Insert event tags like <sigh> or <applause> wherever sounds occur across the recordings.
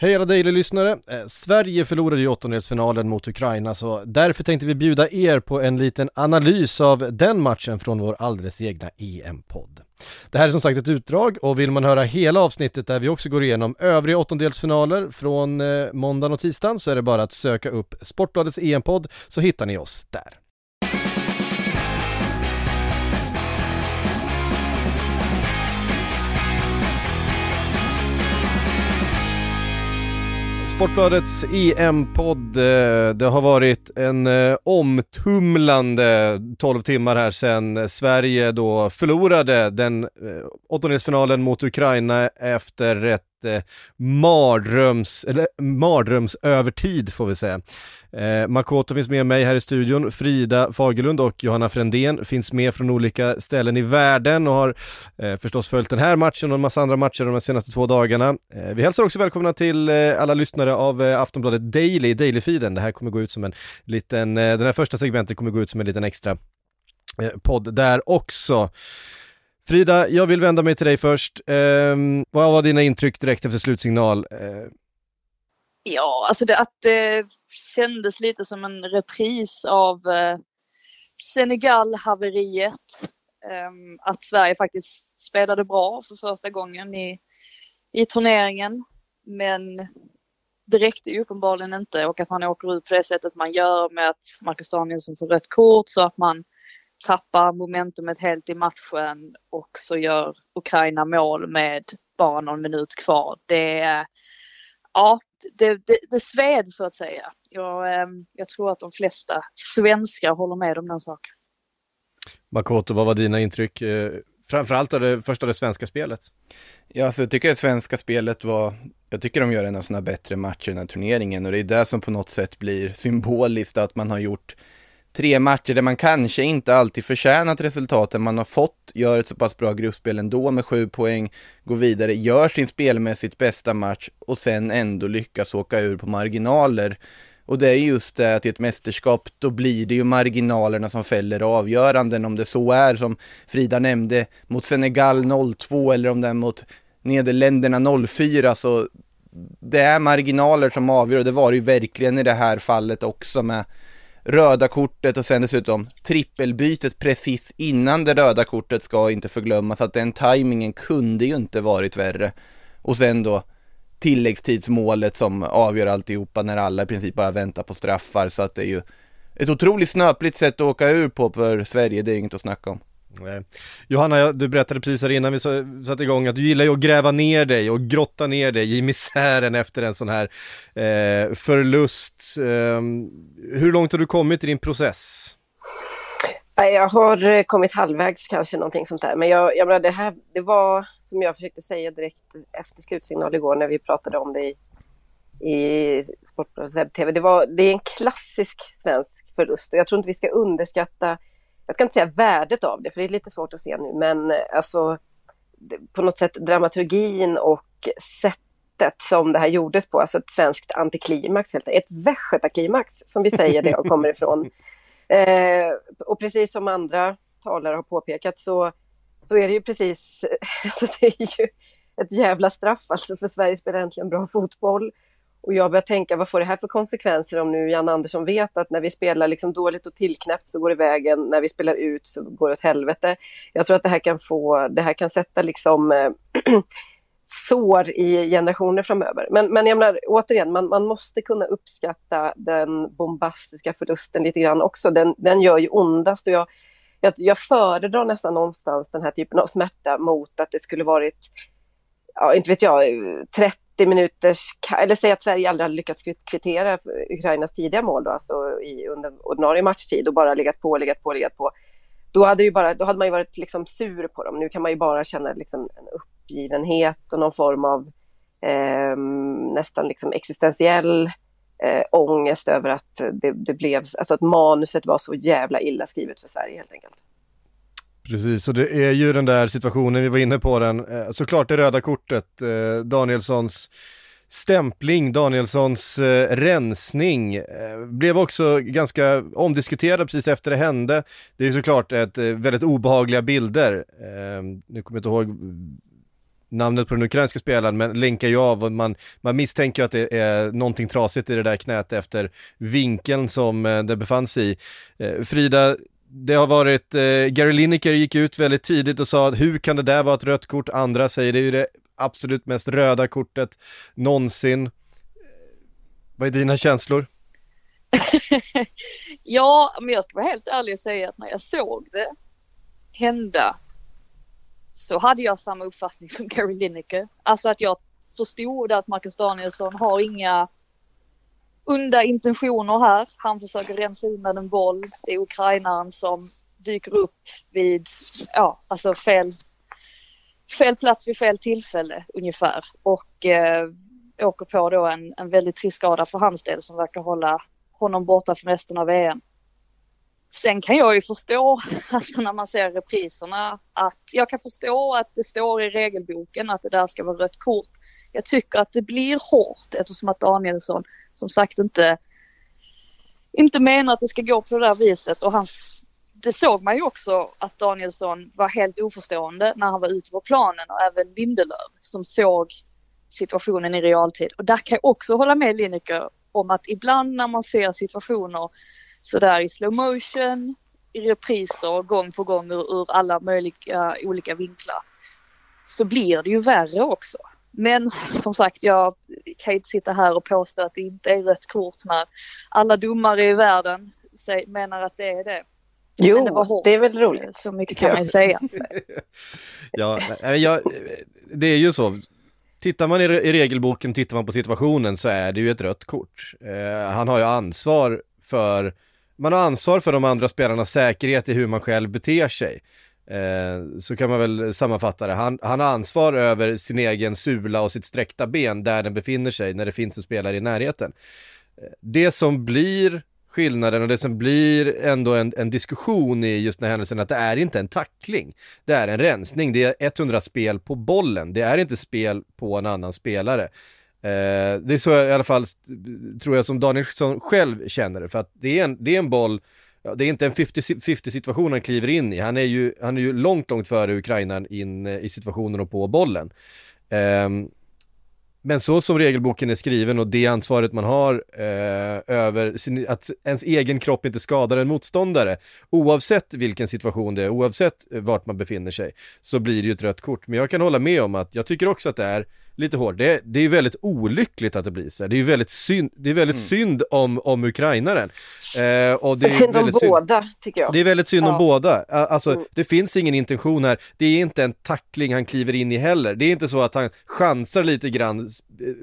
Hej alla Daily-lyssnare! Eh, Sverige förlorade ju åttondelsfinalen mot Ukraina så därför tänkte vi bjuda er på en liten analys av den matchen från vår alldeles egna EM-podd. Det här är som sagt ett utdrag och vill man höra hela avsnittet där vi också går igenom övriga åttondelsfinaler från eh, måndagen och tisdagen så är det bara att söka upp Sportbladets EM-podd så hittar ni oss där. Sportbladets EM-podd. Eh, det har varit en eh, omtumlande 12 timmar här sedan Sverige då förlorade den eh, åttondelsfinalen mot Ukraina efter ett eh, mardröms, eller mardrömsövertid får vi säga. Eh, Makoto finns med mig här i studion, Frida Fagerlund och Johanna Frändén finns med från olika ställen i världen och har eh, förstås följt den här matchen och en massa andra matcher de senaste två dagarna. Eh, vi hälsar också välkomna till eh, alla lyssnare av eh, Aftonbladet Daily, Daily-feeden. Det här kommer gå ut som en liten, eh, den här första segmentet kommer gå ut som en liten extra eh, podd där också. Frida, jag vill vända mig till dig först. Eh, vad var dina intryck direkt efter slutsignal? Eh, Ja, alltså det, att det kändes lite som en repris av eh, Senegal-haveriet. Ehm, att Sverige faktiskt spelade bra för första gången i, i turneringen. Men det räckte ju uppenbarligen inte och att man åker ut på det sättet man gör med att Marcus Danielsson får rött kort så att man tappar momentumet helt i matchen och så gör Ukraina mål med bara någon minut kvar. Det är ja, det, det, det sved så att säga. Jag, eh, jag tror att de flesta svenskar håller med om den saken. Makoto, vad var dina intryck? Eh, framförallt av det första det svenska spelet. Ja, alltså jag tycker det svenska spelet var, jag tycker de gör en av sina bättre matcher i den här turneringen och det är det som på något sätt blir symboliskt att man har gjort tre matcher där man kanske inte alltid förtjänat resultaten man har fått, gör ett så pass bra gruppspel ändå med sju poäng, går vidare, gör sin spelmässigt bästa match och sen ändå lyckas åka ur på marginaler. Och det är just det att i ett mästerskap, då blir det ju marginalerna som fäller avgöranden, om det så är som Frida nämnde, mot Senegal 0-2 eller om det är mot Nederländerna 0-4, så det är marginaler som avgör och det var det ju verkligen i det här fallet också med röda kortet och sen dessutom trippelbytet precis innan det röda kortet ska inte förglömmas att den tajmingen kunde ju inte varit värre. Och sen då tilläggstidsmålet som avgör alltihopa när alla i princip bara väntar på straffar så att det är ju ett otroligt snöpligt sätt att åka ur på för Sverige, det är inget att snacka om. Nej. Johanna, du berättade precis här innan vi satte igång att du gillar ju att gräva ner dig och grotta ner dig i misären efter en sån här eh, förlust. Eh, hur långt har du kommit i din process? Jag har eh, kommit halvvägs kanske någonting sånt där. Men jag, jag menar, det här, det var som jag försökte säga direkt efter slutsignal igår när vi pratade om det i, i Sportbladets webb-tv. Det, var, det är en klassisk svensk förlust och jag tror inte vi ska underskatta jag ska inte säga värdet av det, för det är lite svårt att se nu, men alltså på något sätt dramaturgin och sättet som det här gjordes på, alltså ett svenskt antiklimax, helt ett västgötaklimax som vi säger där jag kommer ifrån. <laughs> Eh, och precis som andra talare har påpekat så, så är det ju precis, <laughs> alltså det är ju ett jävla straff alltså för Sverige spelar äntligen bra fotboll. Och jag börjar tänka, vad får det här för konsekvenser om nu Jan Andersson vet att när vi spelar liksom dåligt och tillknäppt så går det vägen, när vi spelar ut så går det åt helvete. Jag tror att det här kan få, det här kan sätta liksom äh, <clears throat> sår i generationer framöver. Men, men jag menar, återigen, man, man måste kunna uppskatta den bombastiska förlusten lite grann också. Den, den gör ju ondast och jag, jag, jag föredrar nästan någonstans den här typen av smärta mot att det skulle varit, ja, inte vet jag, eh, 30 minuters, eller säg att Sverige aldrig hade lyckats kvittera Ukrainas tidiga mål då, alltså i, under ordinarie matchtid och bara legat på, legat på, legat på. Då hade, ju bara, då hade man ju varit liksom sur på dem. Nu kan man ju bara känna liksom en uppgivenhet och någon form av eh, nästan liksom existentiell eh, ångest över att det, det blev, alltså att manuset var så jävla illa skrivet för Sverige helt enkelt. Precis, och det är ju den där situationen, vi var inne på den, eh, såklart det röda kortet, eh, Danielssons stämpling, Danielssons eh, rensning, eh, blev också ganska omdiskuterad precis efter det hände. Det är såklart ett eh, väldigt obehagliga bilder, eh, nu kommer jag inte ihåg namnet på den ukrainska spelaren, men länkar ju av och man, man misstänker att det är någonting trasigt i det där knät efter vinkeln som det befann sig i. Frida, det har varit, eh, Gary Lineker gick ut väldigt tidigt och sa att hur kan det där vara ett rött kort? Andra säger det är ju det absolut mest röda kortet någonsin. Vad är dina känslor? <laughs> ja, men jag ska vara helt ärlig och säga att när jag såg det hända så hade jag samma uppfattning som Gary Lineker. Alltså att jag förstod att Marcus Danielsson har inga onda intentioner här. Han försöker rensa undan en boll. Det är ukrainaren som dyker upp vid, ja, alltså fel, fel plats vid fel tillfälle ungefär. Och eh, åker på då en, en väldigt trist skada för hans del som verkar hålla honom borta för resten av VM. Sen kan jag ju förstå, <laughs> alltså när man ser repriserna, att jag kan förstå att det står i regelboken att det där ska vara rött kort. Jag tycker att det blir hårt eftersom att Danielsson som sagt inte, inte menar att det ska gå på det där viset och hans, det såg man ju också att Danielsson var helt oförstående när han var ute på planen och även Lindelöf som såg situationen i realtid. Och där kan jag också hålla med Lineker om att ibland när man ser situationer sådär i slow motion, i repriser gång på gång ur, ur alla möjliga olika vinklar så blir det ju värre också. Men som sagt, jag kan inte sitta här och påstå att det inte är rött kort när alla domare i världen menar att det är det. Jo, det, det, är väl roligt. Så mycket kan man ju säga. <laughs> ja, jag, det är ju så. Tittar man i, i regelboken, tittar man på situationen så är det ju ett rött kort. Eh, han har ju ansvar för, man har ansvar för de andra spelarnas säkerhet i hur man själv beter sig. Eh, så kan man väl sammanfatta det. Han, han har ansvar över sin egen sula och sitt sträckta ben där den befinner sig när det finns en spelare i närheten. Eh, det som blir skillnaden och det som blir ändå en, en diskussion i just den här händelsen att det är inte en tackling. Det är en rensning, det är 100 spel på bollen, det är inte spel på en annan spelare. Eh, det är så i alla fall, tror jag, som Danielsson själv känner det, för att det är en, det är en boll ja, det är inte en 50-50 situation han kliver in i. Han är ju, han är ju långt, långt före Ukraina in eh, i situationen och på bollen. Um, men så som regelboken är skriven och det ansvaret man har eh, över sin, att ens egen kropp inte skadar en motståndare, oavsett vilken situation det är, oavsett vart man befinner sig, så blir det ju ett rött kort. Men jag kan hålla med om att jag tycker också att det är lite hårt. Det, det är väldigt olyckligt att det blir så. Det är ju väldigt synd, det är väldigt mm. synd om, om ukrainaren. Eh, och det är synd om synd. båda, tycker jag. Det är väldigt synd ja. om båda. Alltså, mm. det finns ingen intention här. Det är inte en tackling han kliver in i heller. Det är inte så att han chansar lite grann,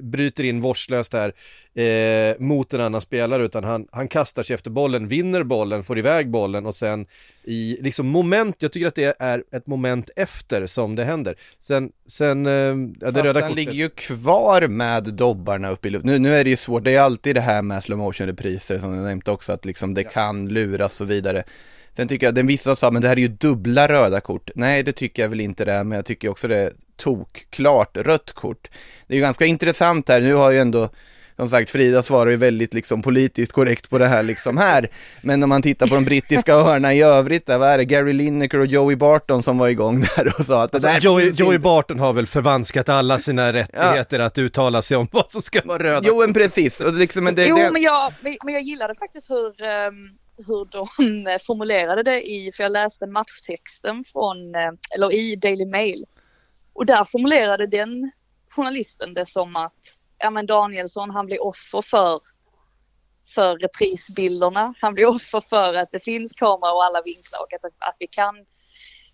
bryter in vårdslöst här eh, mot en annan spelare, utan han, han kastar sig efter bollen, vinner bollen, får iväg bollen och sen i liksom moment, jag tycker att det är ett moment efter som det händer. Sen, sen, eh, ja, det röda kortet. ligger ju kvar med dobbarna uppe i luften. Nu, nu är det ju svårt, det är alltid det här med slow motion repriser som jag nämnt också, att liksom det kan luras och så vidare. Sen tycker jag, den vissa sa, men det här är ju dubbla röda kort. Nej, det tycker jag väl inte det är, men jag tycker också det är tok, klart rött kort. Det är ju ganska intressant här, nu har ju ändå som sagt, Frida svarar ju väldigt liksom politiskt korrekt på det här liksom här. Men om man tittar på de brittiska <laughs> öarna i övrigt, där, vad är det, Gary Lineker och Joey Barton som var igång <laughs> där och sa att alltså, där Joey, Joey Barton har väl förvanskat alla sina rättigheter ja. att uttala sig om vad som ska vara röda. Jo, men precis. Och liksom, men det, jo, det... Men, jag, men jag gillade faktiskt hur um hur de <laughs> formulerade det i, för jag läste matchtexten från, eh, eller i Daily Mail. Och där formulerade den journalisten det som att ja men Danielsson han blir offer för, för reprisbilderna. Han blir offer för att det finns kamera och alla vinklar och att, att vi kan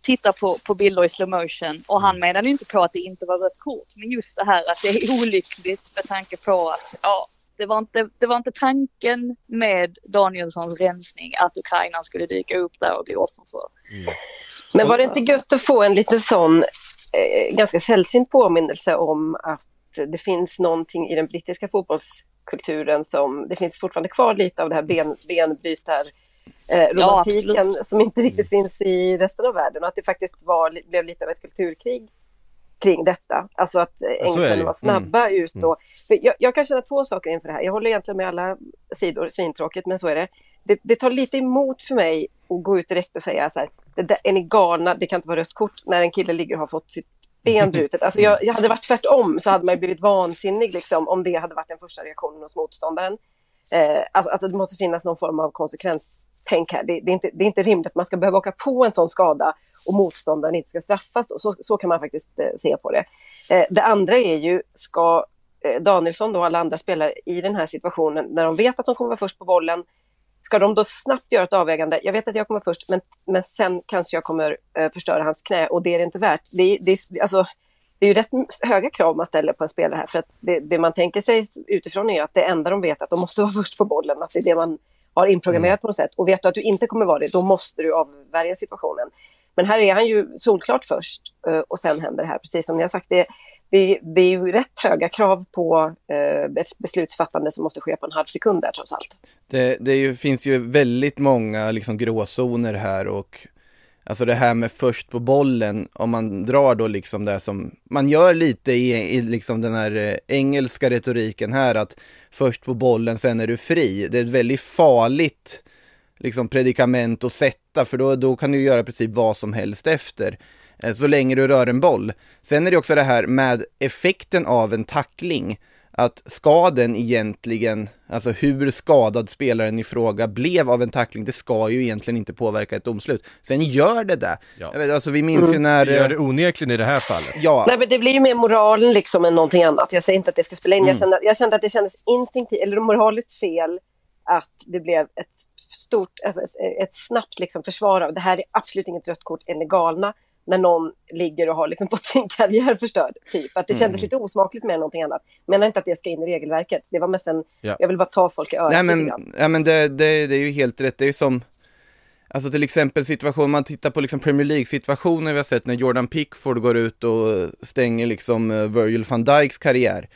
titta på, på bilder i slow motion. Och han menade inte på att det inte var rött kort, men just det här att det är olyckligt med tanke på att ja, det var, inte, det var inte tanken med Danielssons rensning att Ukraina skulle dyka upp där och bli offer för. Mm. Men var det inte gött att få en lite sån ganska sällsynt påminnelse om att det finns någonting i den brittiska fotbollskulturen som, det finns fortfarande kvar lite av det här ben, benbytar eh, romantiken ja, som inte riktigt finns i resten av världen och att det faktiskt var, blev lite av ett kulturkrig kring detta. Alltså att engelsmännen var snabba mm. ut och... Jag, jag, kan känna två saker inför det här. Jag håller egentligen med alla sidor, svintråkigt, men så är det. Det, det tar lite emot för mig att gå ut direkt och säga så här, det där, är ni galna, det kan inte vara rött kort när en kille ligger och har fått sitt benbrutet. <laughs> Alltså jag, jag hade varit tvärtom så hade man blivit vansinnig liksom, om det hade varit den första reaktionen hos motståndaren. Eh, alltså, alltså det måste finnas någon form av konsekvenstänk här. Det, det, är inte, det är inte rimligt att man ska behöva åka på en sån skada och motståndaren inte ska straffas. Så, så kan man faktiskt eh, se på det. Eh, det andra är ju, ska eh, Danielsson och alla andra spelare i den här situationen, när de vet att de kommer vara först på bollen, Ska de då snabbt göra ett avvägande? Jag vet att jag kommer först, men, men sen kanske jag kommer eh, förstöra hans knä och det är det inte värt. Det, det, alltså, det är ju rätt höga krav man ställer på en spelare här, för att det, det, man tänker sig utifrån är att det enda de vet är att de måste <laughs> vara först på bollen, att det är det man har inprogrammerat mm. på något sätt. Och vet du att du inte kommer vara det, då måste du avvärja situationen. Men här är han ju solklart först eh, och sen händer det här, precis som ni har sagt. Det, det, det är ju rätt höga krav på eh, ett beslutsfattande som måste ske på en halv sekund där trots allt. Det, det ju, finns ju väldigt många liksom, gråzoner här och Alltså det här med först på bollen, om man drar då liksom det som man gör lite i, i liksom den här eh, engelska retoriken här att först på bollen, sen är du fri. Det är ett väldigt farligt liksom predikament att sätta för då, då kan du göra precis vad som helst efter. Eh, så länge du rör en boll. Sen är det också det här med effekten av en tackling. Att skaden egentligen, alltså hur skadad spelaren i fråga blev av en tackling, det ska ju egentligen inte påverka ett domslut. Sen gör det det. Ja. Alltså vi minns ju mm. när... Det gör det onekligen i det här fallet. Ja. Nej men det blir ju mer moralen liksom än någonting annat. Jag säger inte att det ska spela in. Mm. Jag, kände, jag kände att det kändes instinktivt, eller moraliskt fel att det blev ett stort, alltså ett, ett snabbt liksom försvar av det här är absolut inget rött kort, är ni galna? När någon ligger och har liksom <laughs> fått sin karriär förstörd. Typ. Att det kändes mm. lite osmakligt med någonting annat. Menar inte att det ska in i regelverket. Det var mest en, ja. jag vill bara ta folk i örat Nej men, ja, men det, det, det är ju helt rätt. Det är ju som, alltså till exempel situation, man tittar på liksom Premier League-situationer vi har sett när Jordan Pickford går ut och stänger liksom eh, Virgil van Dijks karriär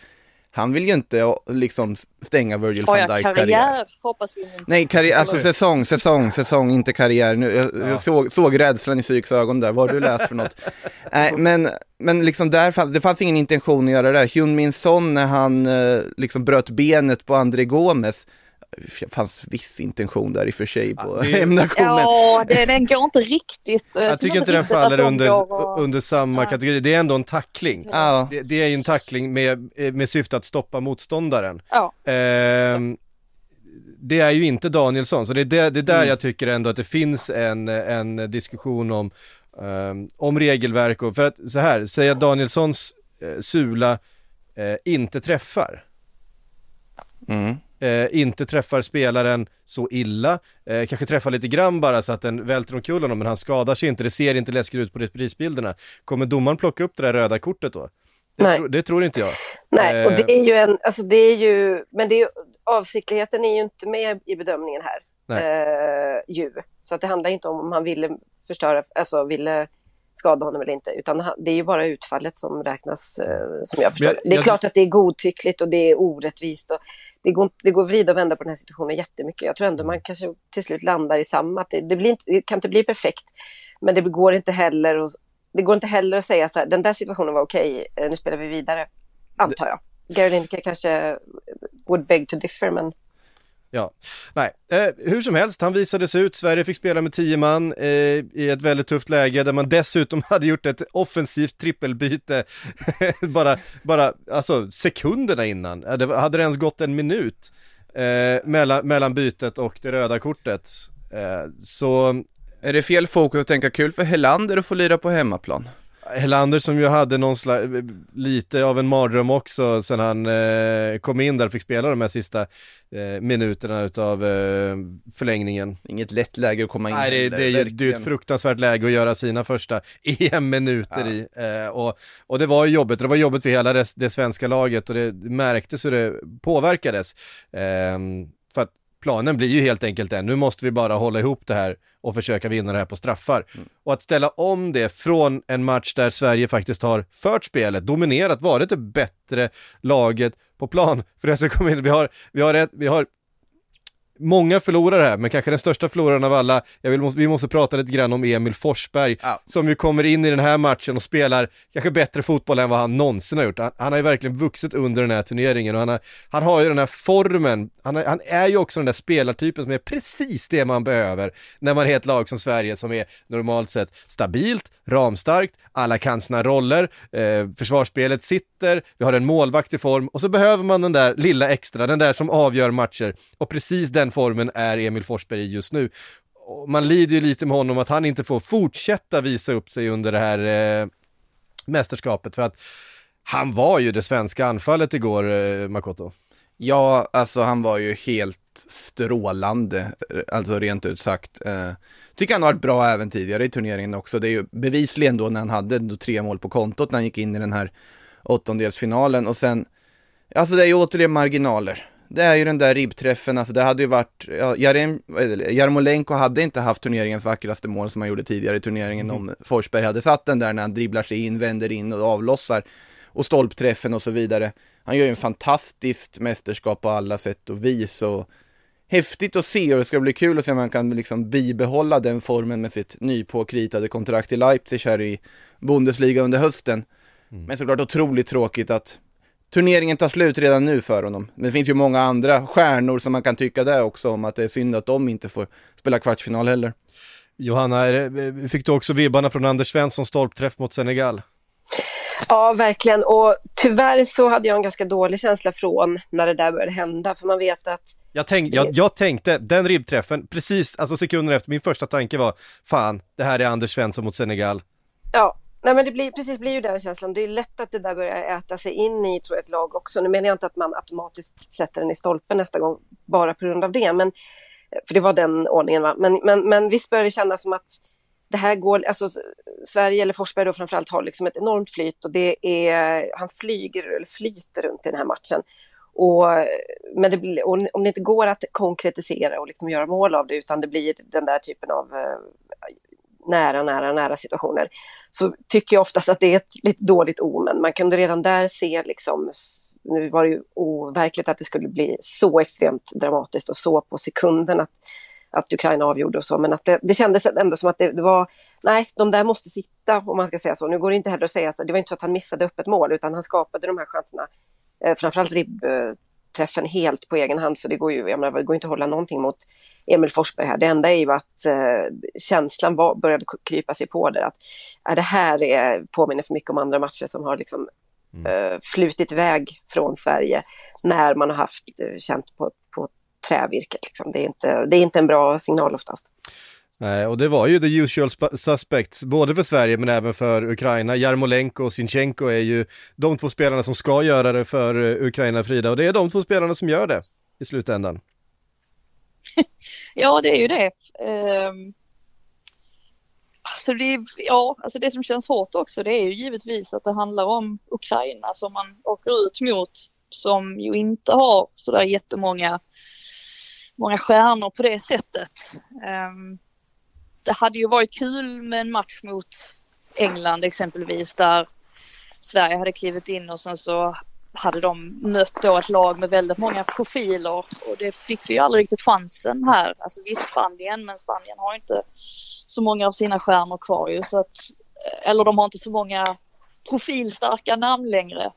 han vill ju inte liksom stänga Virgil van Dijks karriär. karriär hoppas vi inte. Nej, karriär, alltså säsong, säsong, säsong, inte karriär. Nu, jag, ja. jag såg, såg rädslan i Psyks ögon där, vad har du läst för något? <laughs> Nej, men, men liksom där fanns, det fanns ingen intention att göra det. Hyun Min Son när han eh, liksom bröt benet på André Gomes, fanns viss intention där i och för sig på ja, hemnationen. Ja, det, den går inte riktigt. Eh, jag tycker inte den faller under, och... under samma ja. kategori. Det är ändå en tackling. Ja. Det, det, är ju en tackling med, med syfte att stoppa motståndaren. Ja. Eh, det är ju inte Danielsson, så det är, det, det är där mm. jag tycker ändå att det finns en, en diskussion om, um, om regelverk och för att så här, säga Danielssons eh, sula eh, inte träffar. Mm eh, inte träffar spelaren så illa, eh, kanske träffar lite grann bara så att den välter omkull honom, men han skadar sig inte, det ser inte läskigt ut på reprisbilderna. Kommer domaren plocka upp det där röda kortet då? Det, Nej. Tro, det tror inte jag. Nej, och det är ju en, alltså det är ju, men det är, avsiktligheten är ju inte med i bedömningen här. Eh, ju. Så att det handlar inte om om han ville förstöra, alltså ville skada honom eller inte, utan det är ju bara utfallet som räknas, eh, som jag förstår jag, Det är jag, klart att det är godtyckligt och det är orättvist och det går, det går att vrida och vända på den här situationen jättemycket. Jag tror ändå man kanske till slut landar i samma, att det, det, blir inte, det kan inte bli perfekt, men det går inte heller, och, det går inte heller att säga så här, den där situationen var okej, eh, nu spelar vi vidare, antar jag. Gary Lineker kanske would beg to differ, men Ja, nej, eh, hur som helst, han visades ut, Sverige fick spela med tio man eh, i ett väldigt tufft läge där man dessutom <laughs> hade gjort ett offensivt trippelbyte <laughs> bara, bara, alltså sekunderna innan, eh, det hade det ens gått en minut eh, mellan, mellan bytet och det röda kortet. Eh, så... Är det fel fokus att tänka kul för Helander att få lira på hemmaplan? Helander som ju hade någon slags, lite av en mardröm också sen han eh, kom in där och fick spela de här sista eh, minuterna utav eh, förlängningen. Inget lätt läge att komma in Nej, det, det, är ju det är ett fruktansvärt läge att göra sina första <laughs> EM-minuter ja. i. Eh, och, och det var ju jobbigt, det var jobbigt för hela det, det svenska laget och det, det märktes hur det påverkades. Ehm, för att planen blir ju helt enkelt den, nu måste vi bara hålla ihop det här och försöka vinna det här på straffar. Mm. Och att ställa om det från en match där Sverige faktiskt har fört spelet, dominerat, varit det bättre laget på plan. För det som kommer in, vi har, vi har, ett, vi har många förlorar här, men kanske den största förloraren av alla, jag vill, vi måste prata lite grann om Emil Forsberg, Ja. som ju kommer in i den här matchen och spelar kanske bättre fotboll än vad han någonsin har gjort. Han, han har ju verkligen vuxit under den här turneringen och han har, han har ju den här formen, han, har, han är ju också den där spelartypen som är precis det man behöver när man är ett lag som Sverige som är normalt sett stabilt, ramstarkt, alla kan sina roller, eh, försvarsspelet sitter, vi har en målvakt i form och så behöver man den där lilla extra, den där som avgör matcher och precis den den formen är Emil Forsberg i just nu. Man lider ju lite med honom att han inte får fortsätta visa upp sig under det här eh, mästerskapet för att han var ju det svenska anfallet igår, eh, Makoto. Ja, alltså han var ju helt strålande, eh, alltså rent ut sagt. Eh, tycker han har varit bra även tidigare i turneringen också. Det är ju bevisligen då när han hade då tre mål på kontot när han gick in i den här åttondelsfinalen och sen, alltså det är ju återigen marginaler. Det är ju den där ribbträffen, alltså det hade ju varit, ja, Jarem, Jarmolenko hade inte haft turneringens vackraste mål som han gjorde tidigare i turneringen om Forsberg hade satt den där när han dribblar sig in, vänder in och avlossar och stolpträffen och så vidare. Han gör ju en fantastiskt mästerskap på alla sätt och vis och häftigt att se och det ska bli kul att se om han kan liksom bibehålla den formen med sitt nypåkritade kontrakt i Leipzig här i Bundesliga under hösten. Men såklart otroligt tråkigt att turneringen tar slut redan nu för honom. Men det finns ju många andra stjärnor som man kan tycka det också om att det är synd att de inte får spela kvartsfinal heller. Johanna, det- fick du också vibbarna från Anders Svenssons stolpträff mot Senegal? Ja, verkligen. Och tyvärr så hade jag en ganska dålig känsla från när det där började hända. För man vet att Jag, tänk, jag, jag tänkte, den ribbträffen, precis, alltså sekunder efter, min första tanke var, fan, det här är Anders Svensson mot Senegal. Ja, nej men det blir, precis blir ju den känslan. Det är lätt att det där börjar äta sig in i tror jag, ett lag också. Nu menar jag inte att man automatiskt sätter den i stolpen nästa gång bara på grund av det. Men, eh, för det var den ordningen. Va? Men, men, men visst börjar det kännas som att det här går, alltså Sverige eller Forsberg då framförallt har liksom ett enormt flyt och det är, han flyger eller flyter runt i den här matchen. Och, men det och om det inte går att konkretisera och liksom göra mål av det utan det blir den där typen av eh, nära, nära, nära situationer så tycker jag oftast att det är ett lite dåligt omen. Man kunde redan där se liksom, nu var det ju overkligt att det skulle bli så extremt dramatiskt och så på sekunden att, att Ukraina avgjorde och så, men att det, det kändes ändå som att det, det var, nej, de där måste sitta om man ska säga så. Nu går det inte heller att säga, så det var inte så att han missade öppet mål, utan han skapade de här chanserna, eh, framförallt eh, ribbträffen helt på egen hand, så det går ju, jag menar, det går inte att hålla någonting mot Emil Forsberg här. Det enda är ju att eh, känslan var, började krypa sig på där, att äh, det här är, påminner för mycket om andra matcher som har liksom eh, flutit iväg från Sverige när man har haft eh, känt på, på trävirket. Liksom. Det, är inte, det är inte en bra signal oftast. Nej, och det var ju the usual suspects, både för Sverige men även för Ukraina. Jarmolenko och Sinchenko är ju de två spelarna som ska göra det för eh, Ukraina, Frida, och det är de två spelarna som gör det i slutändan. <laughs> Ja, det är ju det. Um, alltså det, ja, alltså det som känns hårt också, det är ju givetvis att det handlar om Ukraina som man åker ut mot, som ju inte har sådär jättemånga många stjärnor på det sättet. Um, det hade ju varit kul med en match mot England exempelvis, där Sverige hade klivit in och sen så hade de mött då ett lag med väldigt många profiler och det fick vi ju aldrig riktigt chansen här. Alltså visst Spanien, men Spanien har inte så många av sina stjärnor kvar ju så att, eller de har inte så många profilstarka namn längre.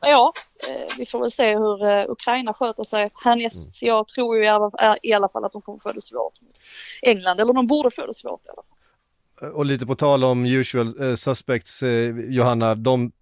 Men ja, eh, vi får väl se hur eh, Ukraina sköter sig härnäst. Jag tror ju i alla, fall att de kommer få det svårt England, eller de borde få det svårt i alla fall. Eh, och lite på tal om usual eh, suspects, eh, Johanna, de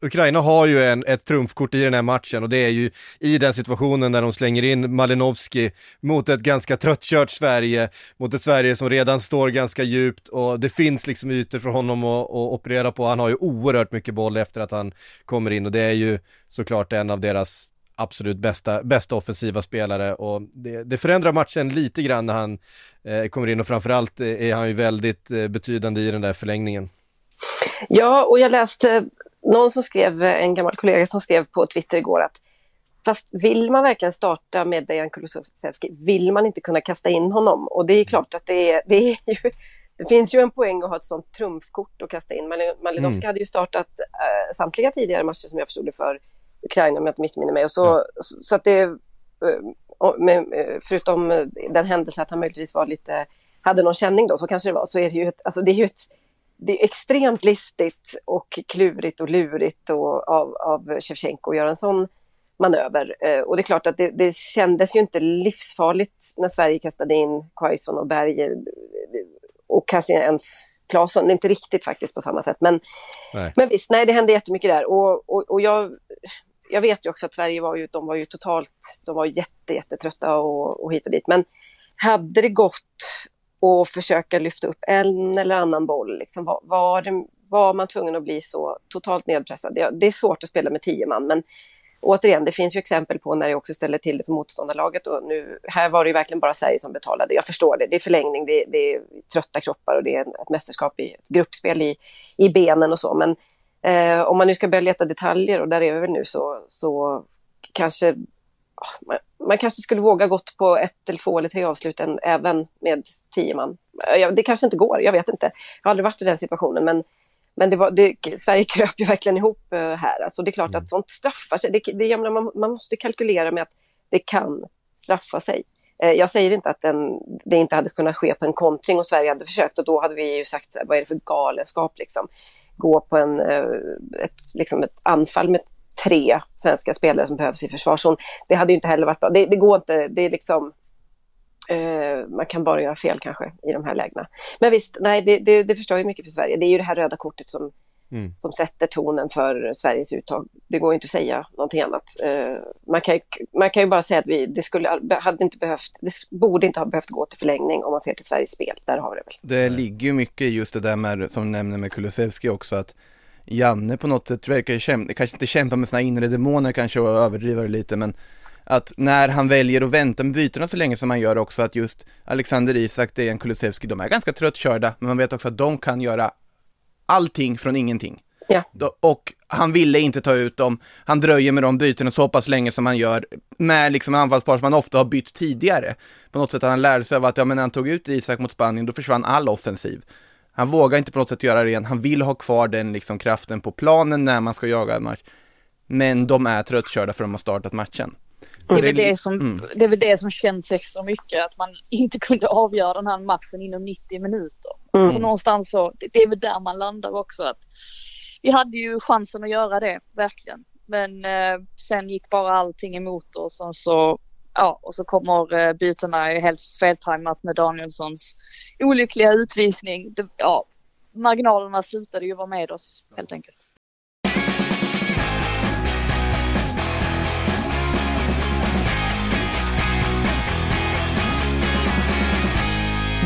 Ukraina har ju en, ett trumfkort i den här matchen och det är ju i den situationen där de slänger in Malinowski mot ett ganska tröttkört Sverige, mot ett Sverige som redan står ganska djupt och det finns liksom ytor för honom att, att operera på. Han har ju oerhört mycket boll efter att han kommer in och det är ju såklart en av deras absolut bästa, bästa offensiva spelare och det, det förändrar matchen lite grann när han eh, kommer in och framförallt eh, är han ju väldigt eh, betydande i den där förlängningen. Ja, och jag läste någon som skrev, en gammal kollega som skrev på Twitter igår att fast vill man verkligen starta med Dejan Kulusevski, vill man inte kunna kasta in honom? Och det är klart att det är, det är ju, det finns ju en poäng att ha ett sånt trumfkort att kasta in. Malin- Malinovskij hade ju startat eh, samtliga tidigare matcher som jag förstod det för Ukraina om jag inte missminner mig. Och så, Ja. så, så att det, eh, med, eh, förutom eh, den händelsen att han möjligtvis var lite, hade någon känning då, så kanske det var, så är det ju ett, alltså det är ju ett, det är extremt listigt och klurigt och lurigt och, av, av Shevchenko att göra en sån manöver. Och det är klart att det, det kändes ju inte livsfarligt när Sverige kastade in Quaison och Berger och kanske ens Claesson, inte riktigt faktiskt på samma sätt. Men, men visst, nej det hände jättemycket där. Och, och, och jag, jag vet ju också att Sverige var ju, de var ju totalt, de var jätte, jättetrötta och, och hit och dit. Men hade det gått att försöka lyfta upp en eller annan boll, liksom, var, var, det, var man tvungen att bli så totalt nedpressad? Det, det är svårt att spela med tio man, men återigen, det finns ju exempel på när det också ställer till det för motståndarlaget och nu, här var det ju verkligen bara Sverige som betalade. Jag förstår det, det är förlängning, det, det är trötta kroppar och det är ett mästerskap i ett gruppspel i, i benen och så, men eh, om man nu ska börja leta detaljer och där är vi väl nu så, så kanske man, man, kanske skulle våga gått på ett eller två eller tre avslut än, även med tio man. Det kanske inte går, jag vet inte. Jag har aldrig varit i den situationen, men men det var, det, Sverige <laughs> kröp ju verkligen ihop uh, här. Alltså det är klart mm. att sånt straffar sig. Det, det, menar, man, man måste kalkylera med att det kan straffa sig. Uh, jag säger inte att den, det inte hade kunnat ske på en kontring och Sverige hade försökt och då hade vi ju sagt så här, vad är det för galenskap liksom. Gå på en, eh, ett, liksom ett anfall med tre svenska spelare som behövs i försvarszon. Det hade ju inte heller varit bra. Det, det går inte, det är liksom Eh, man kan bara göra fel kanske i de här lägena. Men visst, nej, det, det, det förstör ju mycket för Sverige. Det är ju det här röda kortet som, mm. som sätter tonen för Sveriges uttag. Det går inte att säga någonting annat. Eh, man, kan ju, man kan ju bara säga att vi, det, skulle, hade inte behövt, det borde inte ha behövt gå till förlängning om man ser till Sveriges spel. Där har vi det väl. Det ligger ju mycket i just det där med, som nämner med Kulusevski också, att Janne på något sätt verkar kämpa, kanske inte kämpa med sina inre demoner kanske och överdriva det lite, men att när han väljer att vänta med bytena så länge som han gör också att just Alexander Isak, Dejan Kulusevski, de är ganska tröttkörda, men man vet också att de kan göra allting från ingenting. Ja. Och han ville inte ta ut dem, han dröjer med de bytena så pass länge som han gör med liksom anfallspar som han ofta har bytt tidigare. På något sätt han lärde sig av att, ja men när han tog ut Isak mot Spanien, då försvann all offensiv. Han vågar inte på något sätt göra det igen, han vill ha kvar den liksom kraften på planen när man ska jaga en match. Men de är tröttkörda för att de har startat matchen. Det är, väl det, som, mm. det är väl det som känns extra mycket, att man <laughs> inte kunde avgöra den här matchen inom 90 minuter. Mm. För någonstans så, det, det är väl där man landar också. Att vi hade ju chansen att göra det, verkligen. Men eh, sen gick bara allting emot oss och så, ja, och så kommer eh, bytena helt feltajmat med Danielssons olyckliga utvisning. Det, ja, marginalerna slutade ju vara med oss helt enkelt.